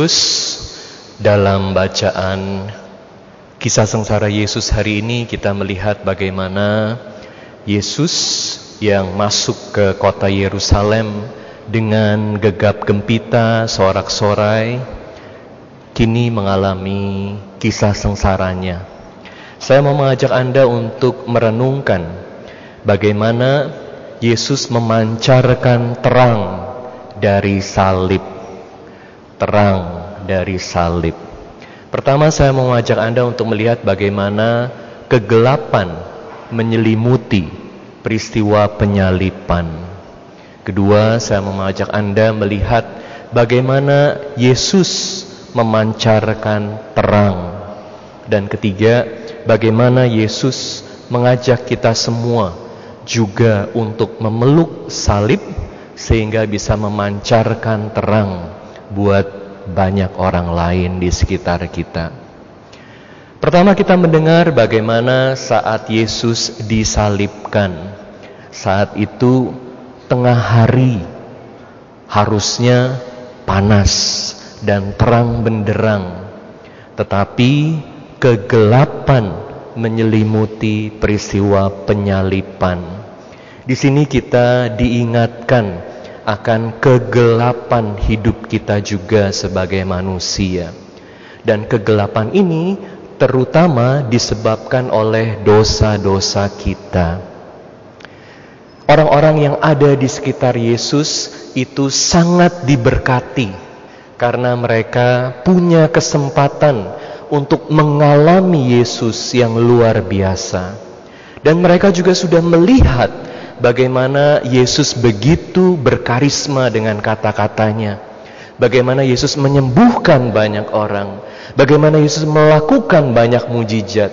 Yesus dalam bacaan kisah sengsara Yesus hari ini kita melihat bagaimana Yesus yang masuk ke kota Yerusalem dengan gegap gempita sorak-sorai kini mengalami kisah sengsaranya. Saya mau mengajak Anda untuk merenungkan bagaimana Yesus memancarkan terang dari salib terang dari salib. Pertama saya mau mengajak Anda untuk melihat bagaimana kegelapan menyelimuti peristiwa penyalipan. Kedua, saya mau mengajak Anda melihat bagaimana Yesus memancarkan terang. Dan ketiga, bagaimana Yesus mengajak kita semua juga untuk memeluk salib sehingga bisa memancarkan terang buat banyak orang lain di sekitar kita. Pertama kita mendengar bagaimana saat Yesus disalibkan. Saat itu tengah hari harusnya panas dan terang benderang. Tetapi kegelapan menyelimuti peristiwa penyalipan. Di sini kita diingatkan akan kegelapan hidup kita juga sebagai manusia. Dan kegelapan ini terutama disebabkan oleh dosa-dosa kita. Orang-orang yang ada di sekitar Yesus itu sangat diberkati karena mereka punya kesempatan untuk mengalami Yesus yang luar biasa. Dan mereka juga sudah melihat bagaimana Yesus begitu berkarisma dengan kata-katanya. Bagaimana Yesus menyembuhkan banyak orang. Bagaimana Yesus melakukan banyak mujizat.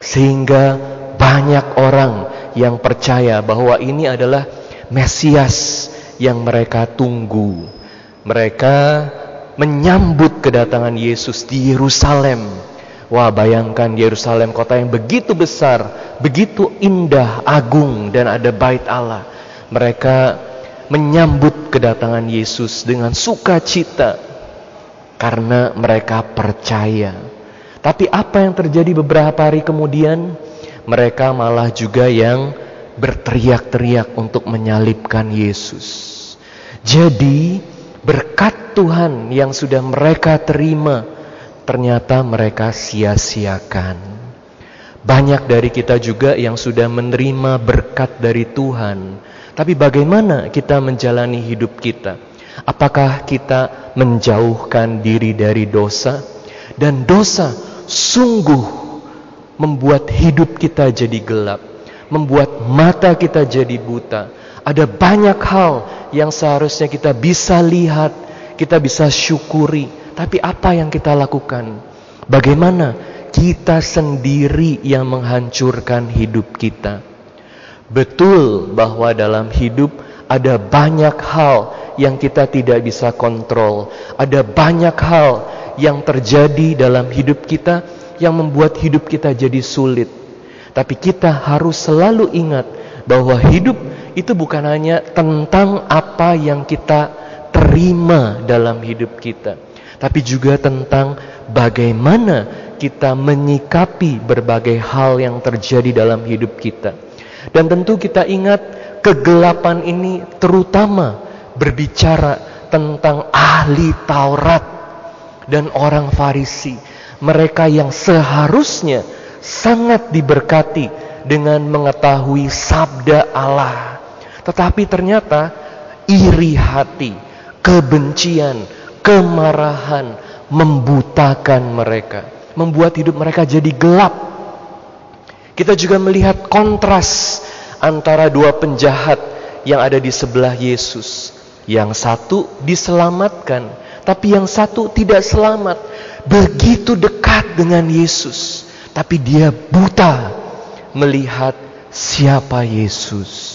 Sehingga banyak orang yang percaya bahwa ini adalah Mesias yang mereka tunggu. Mereka menyambut kedatangan Yesus di Yerusalem Wah bayangkan Yerusalem kota yang begitu besar, begitu indah, agung dan ada bait Allah. Mereka menyambut kedatangan Yesus dengan sukacita karena mereka percaya. Tapi apa yang terjadi beberapa hari kemudian? Mereka malah juga yang berteriak-teriak untuk menyalibkan Yesus. Jadi berkat Tuhan yang sudah mereka terima ternyata mereka sia-siakan. Banyak dari kita juga yang sudah menerima berkat dari Tuhan, tapi bagaimana kita menjalani hidup kita? Apakah kita menjauhkan diri dari dosa? Dan dosa sungguh membuat hidup kita jadi gelap, membuat mata kita jadi buta. Ada banyak hal yang seharusnya kita bisa lihat, kita bisa syukuri, tapi apa yang kita lakukan? Bagaimana kita sendiri yang menghancurkan hidup kita? Betul bahwa dalam hidup ada banyak hal yang kita tidak bisa kontrol. Ada banyak hal yang terjadi dalam hidup kita yang membuat hidup kita jadi sulit. Tapi kita harus selalu ingat bahwa hidup itu bukan hanya tentang apa yang kita terima dalam hidup kita tapi juga tentang bagaimana kita menyikapi berbagai hal yang terjadi dalam hidup kita. Dan tentu kita ingat kegelapan ini terutama berbicara tentang ahli Taurat dan orang Farisi. Mereka yang seharusnya sangat diberkati dengan mengetahui sabda Allah. Tetapi ternyata iri hati, kebencian, kemarahan membutakan mereka, membuat hidup mereka jadi gelap. Kita juga melihat kontras antara dua penjahat yang ada di sebelah Yesus. Yang satu diselamatkan, tapi yang satu tidak selamat. Begitu dekat dengan Yesus, tapi dia buta melihat siapa Yesus.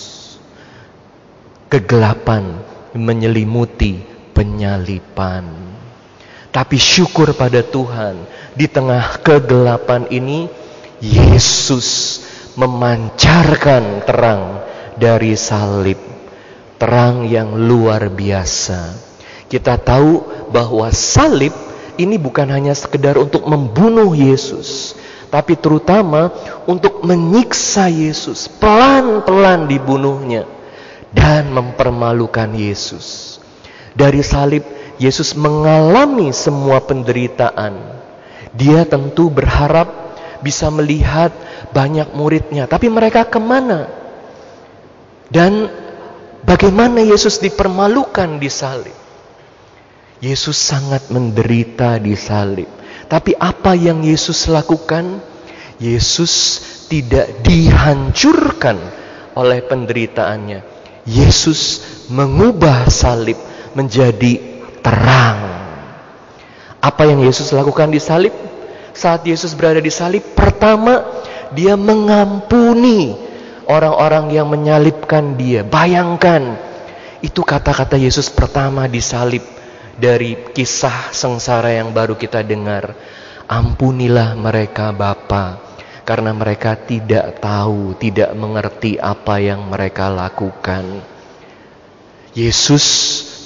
Kegelapan menyelimuti penyalipan. Tapi syukur pada Tuhan, di tengah kegelapan ini Yesus memancarkan terang dari salib. Terang yang luar biasa. Kita tahu bahwa salib ini bukan hanya sekedar untuk membunuh Yesus, tapi terutama untuk menyiksa Yesus, pelan-pelan dibunuhnya dan mempermalukan Yesus. Dari salib Yesus mengalami semua penderitaan. Dia tentu berharap bisa melihat banyak muridnya, tapi mereka ke mana? Dan bagaimana Yesus dipermalukan di salib? Yesus sangat menderita di salib. Tapi apa yang Yesus lakukan? Yesus tidak dihancurkan oleh penderitaannya. Yesus mengubah salib menjadi terang. Apa yang Yesus lakukan di salib? Saat Yesus berada di salib, pertama dia mengampuni orang-orang yang menyalibkan dia. Bayangkan, itu kata-kata Yesus pertama di salib dari kisah sengsara yang baru kita dengar. Ampunilah mereka Bapa, karena mereka tidak tahu, tidak mengerti apa yang mereka lakukan. Yesus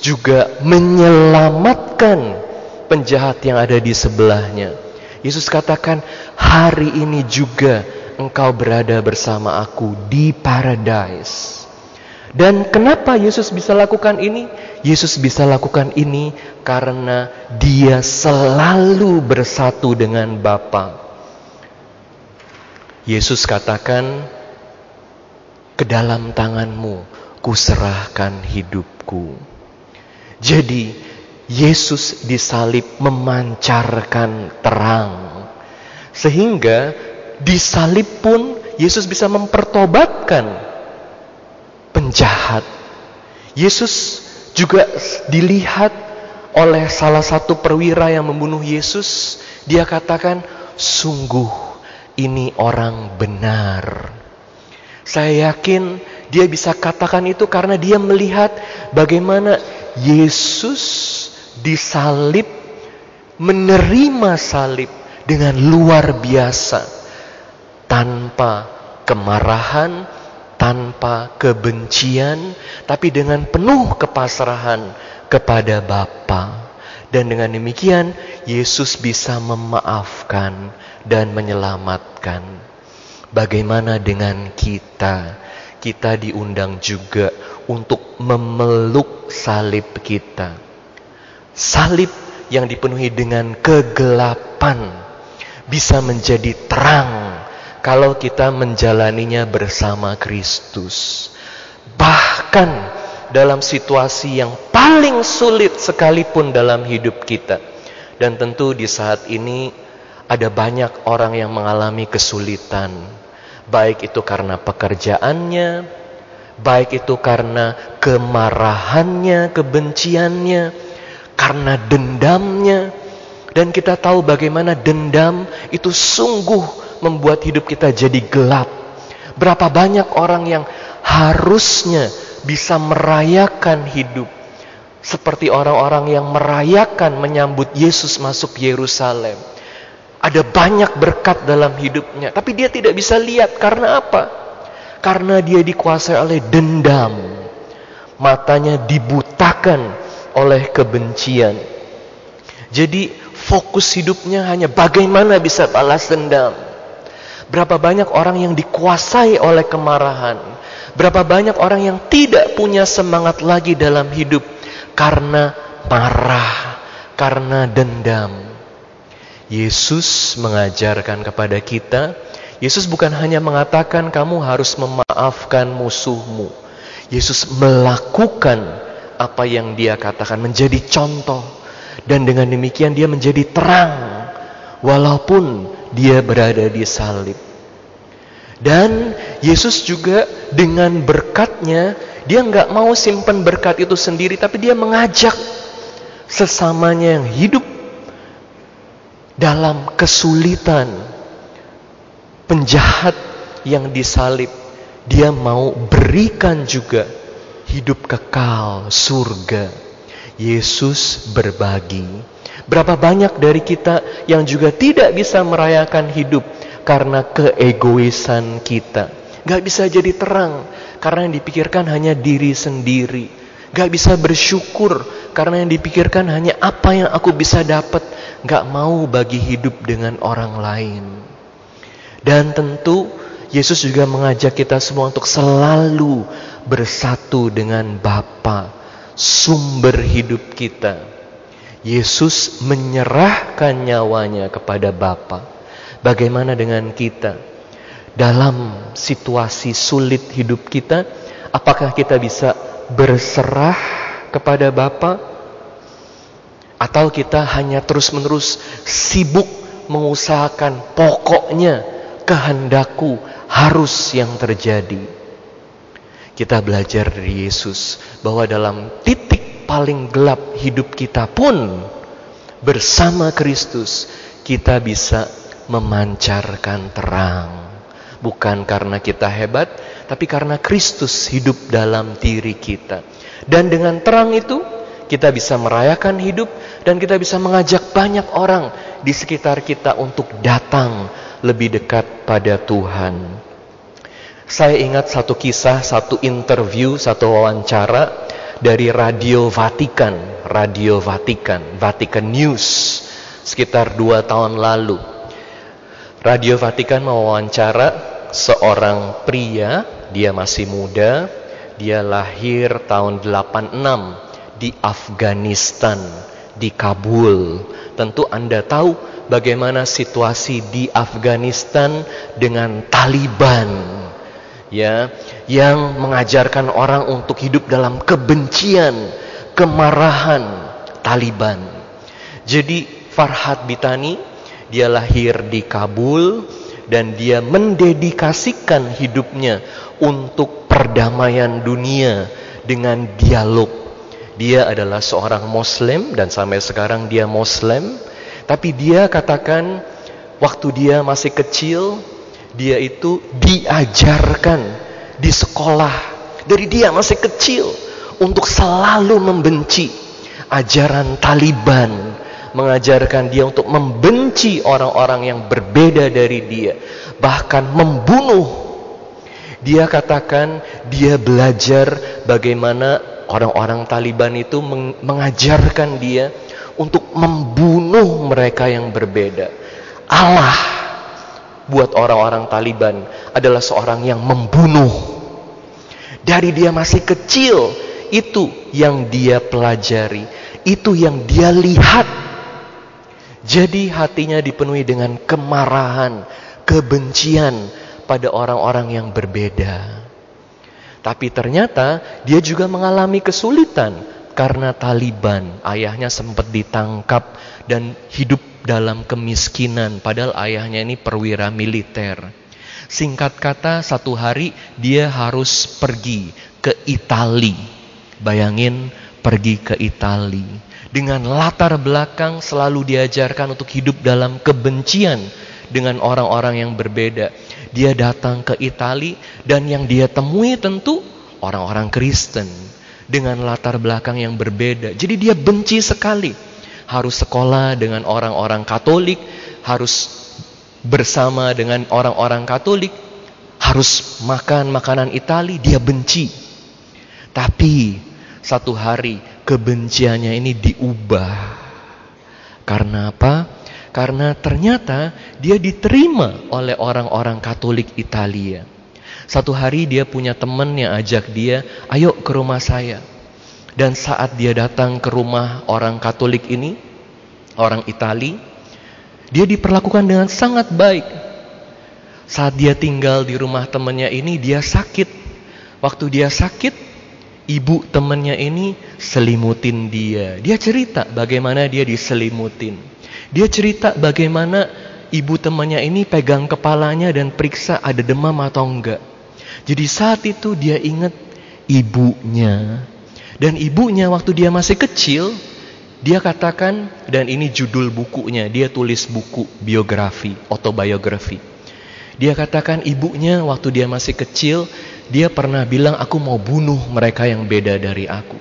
juga menyelamatkan penjahat yang ada di sebelahnya. Yesus katakan, "Hari ini juga engkau berada bersama aku di paradise." Dan kenapa Yesus bisa lakukan ini? Yesus bisa lakukan ini karena dia selalu bersatu dengan Bapa. Yesus katakan, "Ke dalam tanganmu kuserahkan hidupku." Jadi, Yesus disalib memancarkan terang. Sehingga disalib pun Yesus bisa mempertobatkan penjahat. Yesus juga dilihat oleh salah satu perwira yang membunuh Yesus. Dia katakan, sungguh ini orang benar. Saya yakin dia bisa katakan itu karena dia melihat bagaimana Yesus disalib, menerima salib dengan luar biasa, tanpa kemarahan, tanpa kebencian, tapi dengan penuh kepasrahan kepada Bapa. Dan dengan demikian Yesus bisa memaafkan dan menyelamatkan. Bagaimana dengan kita? Kita diundang juga untuk memeluk salib kita. Salib yang dipenuhi dengan kegelapan bisa menjadi terang kalau kita menjalaninya bersama Kristus. Bahkan dalam situasi yang paling sulit sekalipun dalam hidup kita. Dan tentu di saat ini ada banyak orang yang mengalami kesulitan. Baik itu karena pekerjaannya, baik itu karena kemarahannya, kebenciannya, karena dendamnya. Dan kita tahu bagaimana dendam itu sungguh membuat hidup kita jadi gelap. Berapa banyak orang yang harusnya bisa merayakan hidup seperti orang-orang yang merayakan menyambut Yesus masuk Yerusalem. Ada banyak berkat dalam hidupnya, tapi dia tidak bisa lihat karena apa? Karena dia dikuasai oleh dendam. Matanya dibutakan oleh kebencian. Jadi fokus hidupnya hanya bagaimana bisa balas dendam. Berapa banyak orang yang dikuasai oleh kemarahan. Berapa banyak orang yang tidak punya semangat lagi dalam hidup karena marah, karena dendam. Yesus mengajarkan kepada kita, Yesus bukan hanya mengatakan kamu harus memaafkan musuhmu. Yesus melakukan apa yang dia katakan menjadi contoh dan dengan demikian dia menjadi terang walaupun dia berada di salib. Dan Yesus juga dengan berkatnya, dia nggak mau simpan berkat itu sendiri, tapi dia mengajak sesamanya yang hidup dalam kesulitan, penjahat yang disalib, dia mau berikan juga hidup kekal surga. Yesus berbagi Berapa banyak dari kita yang juga tidak bisa merayakan hidup karena keegoisan kita. Gak bisa jadi terang karena yang dipikirkan hanya diri sendiri. Gak bisa bersyukur karena yang dipikirkan hanya apa yang aku bisa dapat. Gak mau bagi hidup dengan orang lain. Dan tentu Yesus juga mengajak kita semua untuk selalu bersatu dengan Bapa, sumber hidup kita. Yesus menyerahkan nyawanya kepada Bapa. Bagaimana dengan kita? Dalam situasi sulit hidup kita, apakah kita bisa berserah kepada Bapa atau kita hanya terus-menerus sibuk mengusahakan pokoknya kehendakku harus yang terjadi. Kita belajar dari Yesus bahwa dalam titik paling gelap hidup kita pun bersama Kristus kita bisa memancarkan terang. Bukan karena kita hebat, tapi karena Kristus hidup dalam diri kita. Dan dengan terang itu kita bisa merayakan hidup dan kita bisa mengajak banyak orang di sekitar kita untuk datang lebih dekat pada Tuhan. Saya ingat satu kisah, satu interview, satu wawancara dari Radio Vatikan, Radio Vatikan, Vatican News, sekitar dua tahun lalu. Radio Vatikan mewawancara seorang pria, dia masih muda, dia lahir tahun 86 di Afghanistan, di Kabul. Tentu Anda tahu bagaimana situasi di Afghanistan dengan Taliban. Ya, yang mengajarkan orang untuk hidup dalam kebencian, kemarahan Taliban. Jadi Farhad Bitani dia lahir di Kabul, dan dia mendedikasikan hidupnya untuk perdamaian dunia dengan dialog. Dia adalah seorang muslim dan sampai sekarang dia muslim, tapi dia katakan waktu dia masih kecil dia itu diajarkan di sekolah. Dari dia masih kecil untuk selalu membenci ajaran Taliban mengajarkan dia untuk membenci orang-orang yang berbeda dari dia, bahkan membunuh. Dia katakan dia belajar bagaimana orang-orang Taliban itu mengajarkan dia untuk membunuh mereka yang berbeda. Allah buat orang-orang Taliban adalah seorang yang membunuh. Dari dia masih kecil, itu yang dia pelajari, itu yang dia lihat jadi hatinya dipenuhi dengan kemarahan, kebencian pada orang-orang yang berbeda. Tapi ternyata dia juga mengalami kesulitan karena Taliban. Ayahnya sempat ditangkap dan hidup dalam kemiskinan padahal ayahnya ini perwira militer. Singkat kata satu hari dia harus pergi ke Itali. Bayangin pergi ke Itali dengan latar belakang selalu diajarkan untuk hidup dalam kebencian dengan orang-orang yang berbeda. Dia datang ke Itali dan yang dia temui tentu orang-orang Kristen dengan latar belakang yang berbeda. Jadi dia benci sekali. Harus sekolah dengan orang-orang Katolik, harus bersama dengan orang-orang Katolik, harus makan makanan Itali, dia benci. Tapi satu hari kebenciannya ini diubah. Karena apa? Karena ternyata dia diterima oleh orang-orang Katolik Italia. Satu hari dia punya teman yang ajak dia, ayo ke rumah saya. Dan saat dia datang ke rumah orang Katolik ini, orang Itali, dia diperlakukan dengan sangat baik. Saat dia tinggal di rumah temannya ini, dia sakit. Waktu dia sakit, ibu temannya ini selimutin dia. Dia cerita bagaimana dia diselimutin. Dia cerita bagaimana ibu temannya ini pegang kepalanya dan periksa ada demam atau enggak. Jadi saat itu dia ingat ibunya. Dan ibunya waktu dia masih kecil, dia katakan, dan ini judul bukunya, dia tulis buku biografi, autobiografi. Dia katakan ibunya waktu dia masih kecil, dia pernah bilang aku mau bunuh mereka yang beda dari aku.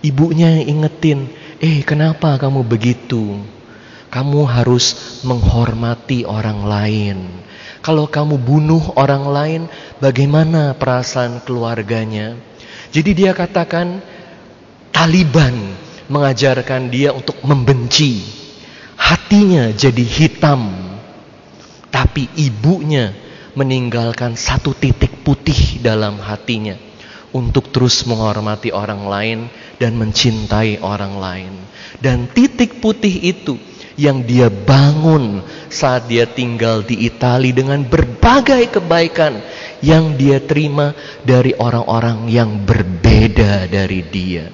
Ibunya yang ingetin, eh kenapa kamu begitu? Kamu harus menghormati orang lain. Kalau kamu bunuh orang lain, bagaimana perasaan keluarganya? Jadi dia katakan, Taliban mengajarkan dia untuk membenci. Hatinya jadi hitam. Tapi ibunya meninggalkan satu titik putih dalam hatinya untuk terus menghormati orang lain dan mencintai orang lain. Dan titik putih itu yang dia bangun saat dia tinggal di Italia dengan berbagai kebaikan yang dia terima dari orang-orang yang berbeda dari dia.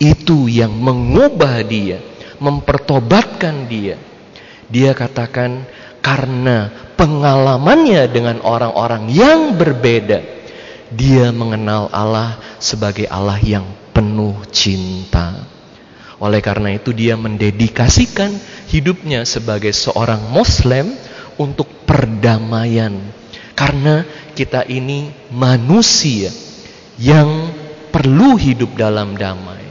Itu yang mengubah dia, mempertobatkan dia. Dia katakan karena pengalamannya dengan orang-orang yang berbeda, dia mengenal Allah sebagai Allah yang penuh cinta. Oleh karena itu dia mendedikasikan hidupnya sebagai seorang muslim untuk perdamaian. Karena kita ini manusia yang perlu hidup dalam damai.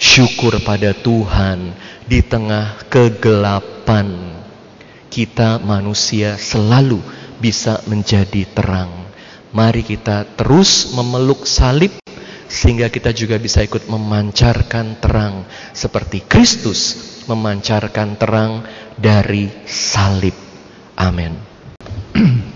Syukur pada Tuhan di tengah kegelapan. Kita manusia selalu bisa menjadi terang. Mari kita terus memeluk salib sehingga kita juga bisa ikut memancarkan terang seperti Kristus memancarkan terang dari salib. Amin.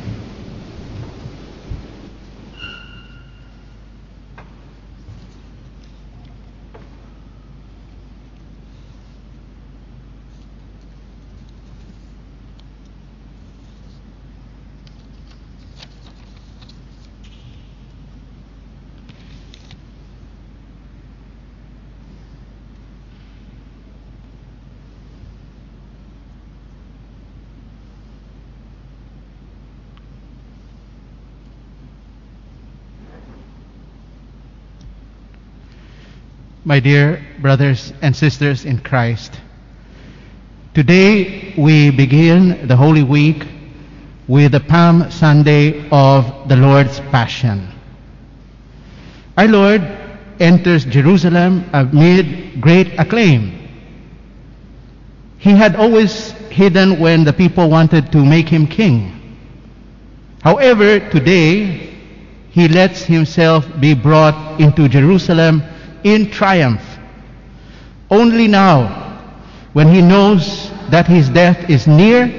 my dear brothers and sisters in Christ. Today we begin the Holy Week with the Palm Sunday of the Lord's Passion. Our Lord enters Jerusalem amid great acclaim. He had always hidden when the people wanted to make him king. However, today he lets himself be brought into Jerusalem in triumph. Only now, when he knows that his death is near,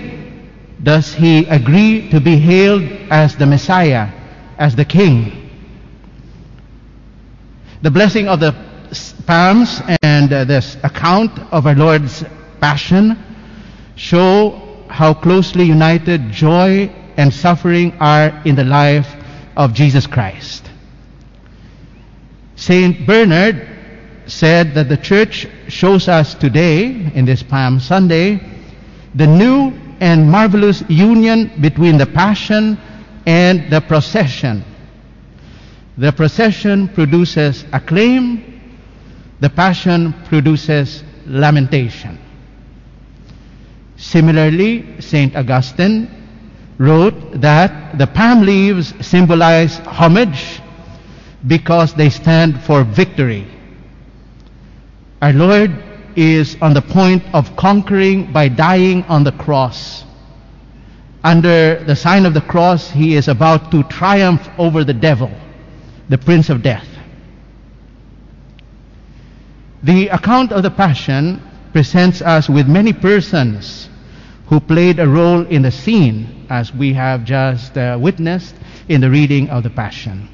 does he agree to be hailed as the Messiah, as the King. The blessing of the palms and uh, this account of our Lord's passion show how closely united joy and suffering are in the life of Jesus Christ. Saint Bernard said that the church shows us today, in this Palm Sunday, the new and marvelous union between the Passion and the procession. The procession produces acclaim, the Passion produces lamentation. Similarly, St. Augustine wrote that the palm leaves symbolize homage because they stand for victory. Our Lord is on the point of conquering by dying on the cross. Under the sign of the cross, he is about to triumph over the devil, the prince of death. The account of the Passion presents us with many persons who played a role in the scene, as we have just uh, witnessed in the reading of the Passion.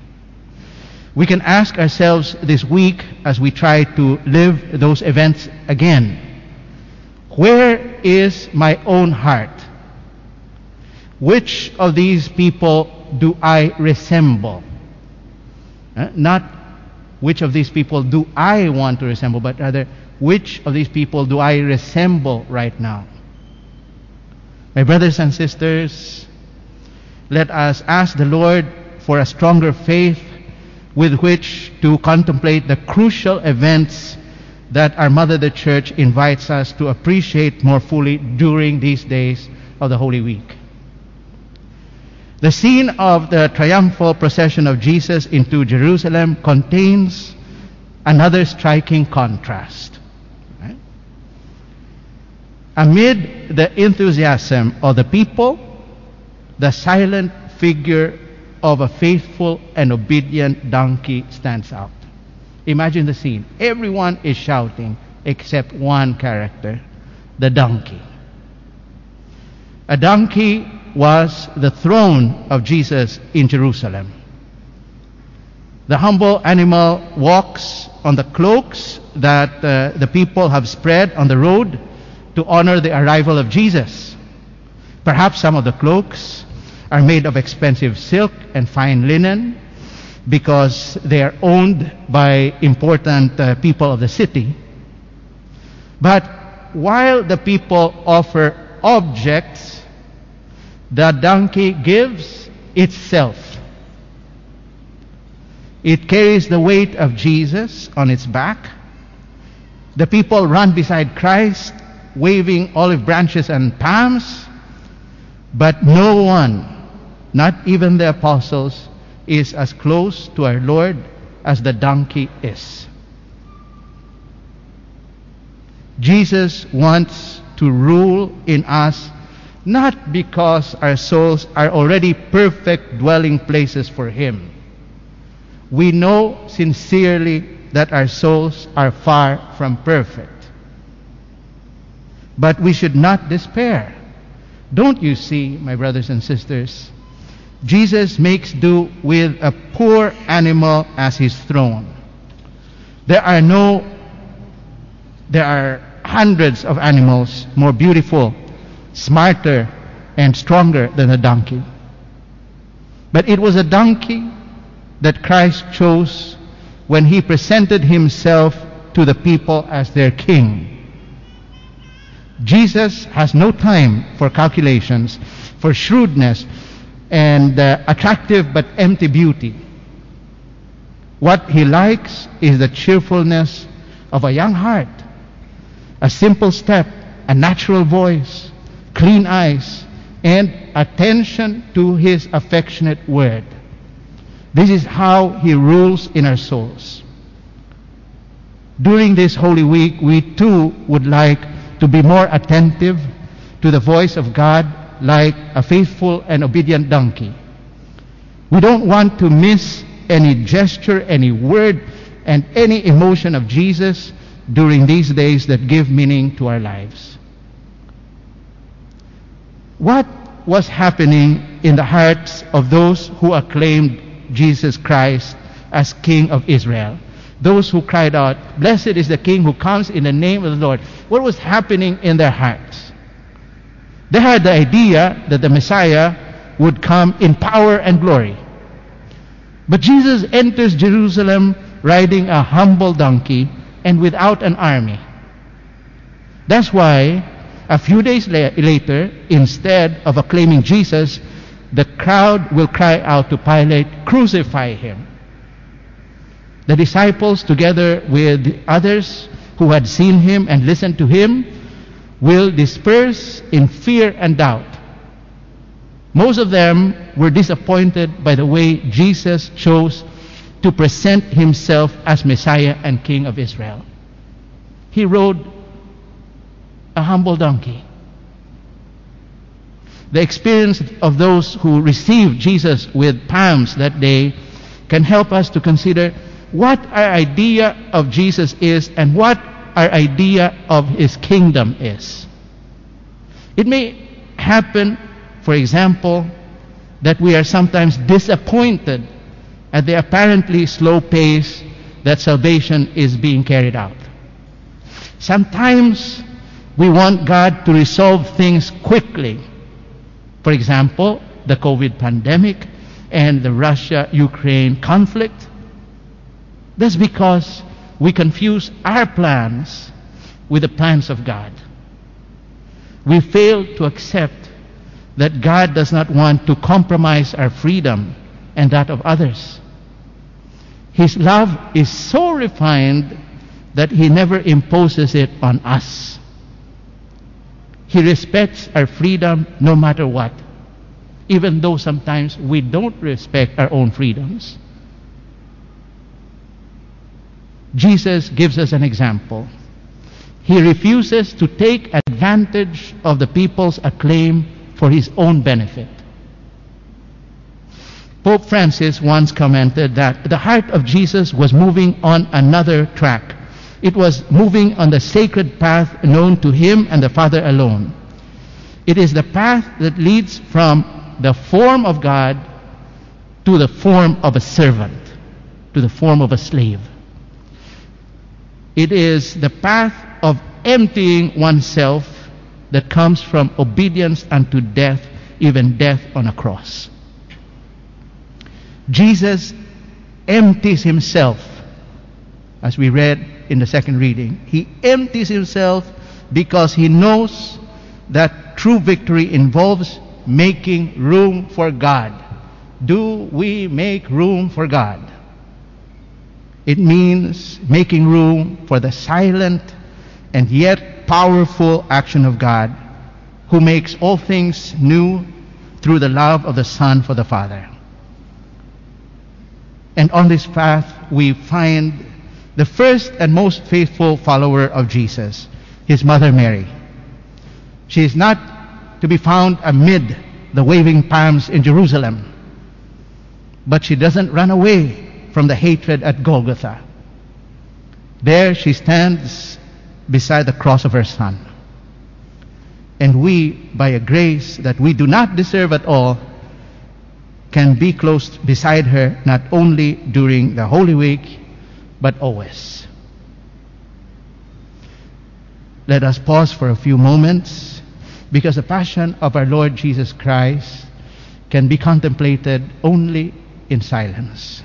We can ask ourselves this week as we try to live those events again where is my own heart? Which of these people do I resemble? Uh, not which of these people do I want to resemble, but rather which of these people do I resemble right now? My brothers and sisters, let us ask the Lord for a stronger faith with which to contemplate the crucial events that our Mother the Church invites us to appreciate more fully during these days of the Holy Week. The scene of the triumphal procession of Jesus into Jerusalem contains another striking contrast. Right? Amid the enthusiasm of the people, the silent figure of a faithful and obedient donkey stands out. Imagine the scene. Everyone is shouting except one character, the donkey. A donkey was the throne of Jesus in Jerusalem. The humble animal walks on the cloaks that uh, the people have spread on the road to honor the arrival of Jesus. Perhaps some of the cloaks are made of expensive silk and fine linen because they are owned by important uh, people of the city. But while the people offer objects, the donkey gives itself. It carries the weight of Jesus on its back. The people run beside Christ, waving olive branches and palms. But no one, not even the apostles, is as close to our Lord as the donkey is. Jesus wants to rule in us not because our souls are already perfect dwelling places for Him. We know sincerely that our souls are far from perfect. But we should not despair. Don't you see, my brothers and sisters, Jesus makes do with a poor animal as his throne. There are no, there are hundreds of animals more beautiful, smarter, and stronger than a donkey. But it was a donkey that Christ chose when he presented himself to the people as their king. Jesus has no time for calculations, for shrewdness, and uh, attractive but empty beauty. What he likes is the cheerfulness of a young heart, a simple step, a natural voice, clean eyes, and attention to his affectionate word. This is how he rules in our souls. During this Holy Week, we too would like to be more attentive to the voice of God like a faithful and obedient donkey. We don't want to miss any gesture, any word, and any emotion of Jesus during these days that give meaning to our lives. What was happening in the hearts of those who acclaimed Jesus Christ as King of Israel? Those who cried out, Blessed is the King who comes in the name of the Lord. What was happening in their hearts? They had the idea that the Messiah would come in power and glory. But Jesus enters Jerusalem riding a humble donkey and without an army. That's why a few days la- later, instead of acclaiming Jesus, the crowd will cry out to Pilate, Crucify him. The disciples, together with others who had seen him and listened to him, will disperse in fear and doubt. Most of them were disappointed by the way Jesus chose to present himself as Messiah and King of Israel. He rode a humble donkey. The experience of those who received Jesus with palms that day can help us to consider what our idea of Jesus is and what our idea of his kingdom is. It may happen, for example, that we are sometimes disappointed at the apparently slow pace that salvation is being carried out. Sometimes we want God to resolve things quickly. For example, the COVID pandemic and the Russia Ukraine conflict. That's because we confuse our plans with the plans of God. We fail to accept that God does not want to compromise our freedom and that of others. His love is so refined that He never imposes it on us. He respects our freedom no matter what, even though sometimes we don't respect our own freedoms. Jesus gives us an example. He refuses to take advantage of the people's acclaim for his own benefit. Pope Francis once commented that the heart of Jesus was moving on another track. It was moving on the sacred path known to him and the Father alone. It is the path that leads from the form of God to the form of a servant, to the form of a slave. It is the path of emptying oneself that comes from obedience unto death, even death on a cross. Jesus empties himself, as we read in the second reading. He empties himself because he knows that true victory involves making room for God. Do we make room for God? It means making room for the silent and yet powerful action of God who makes all things new through the love of the Son for the Father. And on this path, we find the first and most faithful follower of Jesus, his mother Mary. She is not to be found amid the waving palms in Jerusalem, but she doesn't run away from the hatred at Golgotha. There she stands beside the cross of her son. And we, by a grace that we do not deserve at all, can be close beside her not only during the Holy Week, but always. Let us pause for a few moments because the passion of our Lord Jesus Christ can be contemplated only in silence.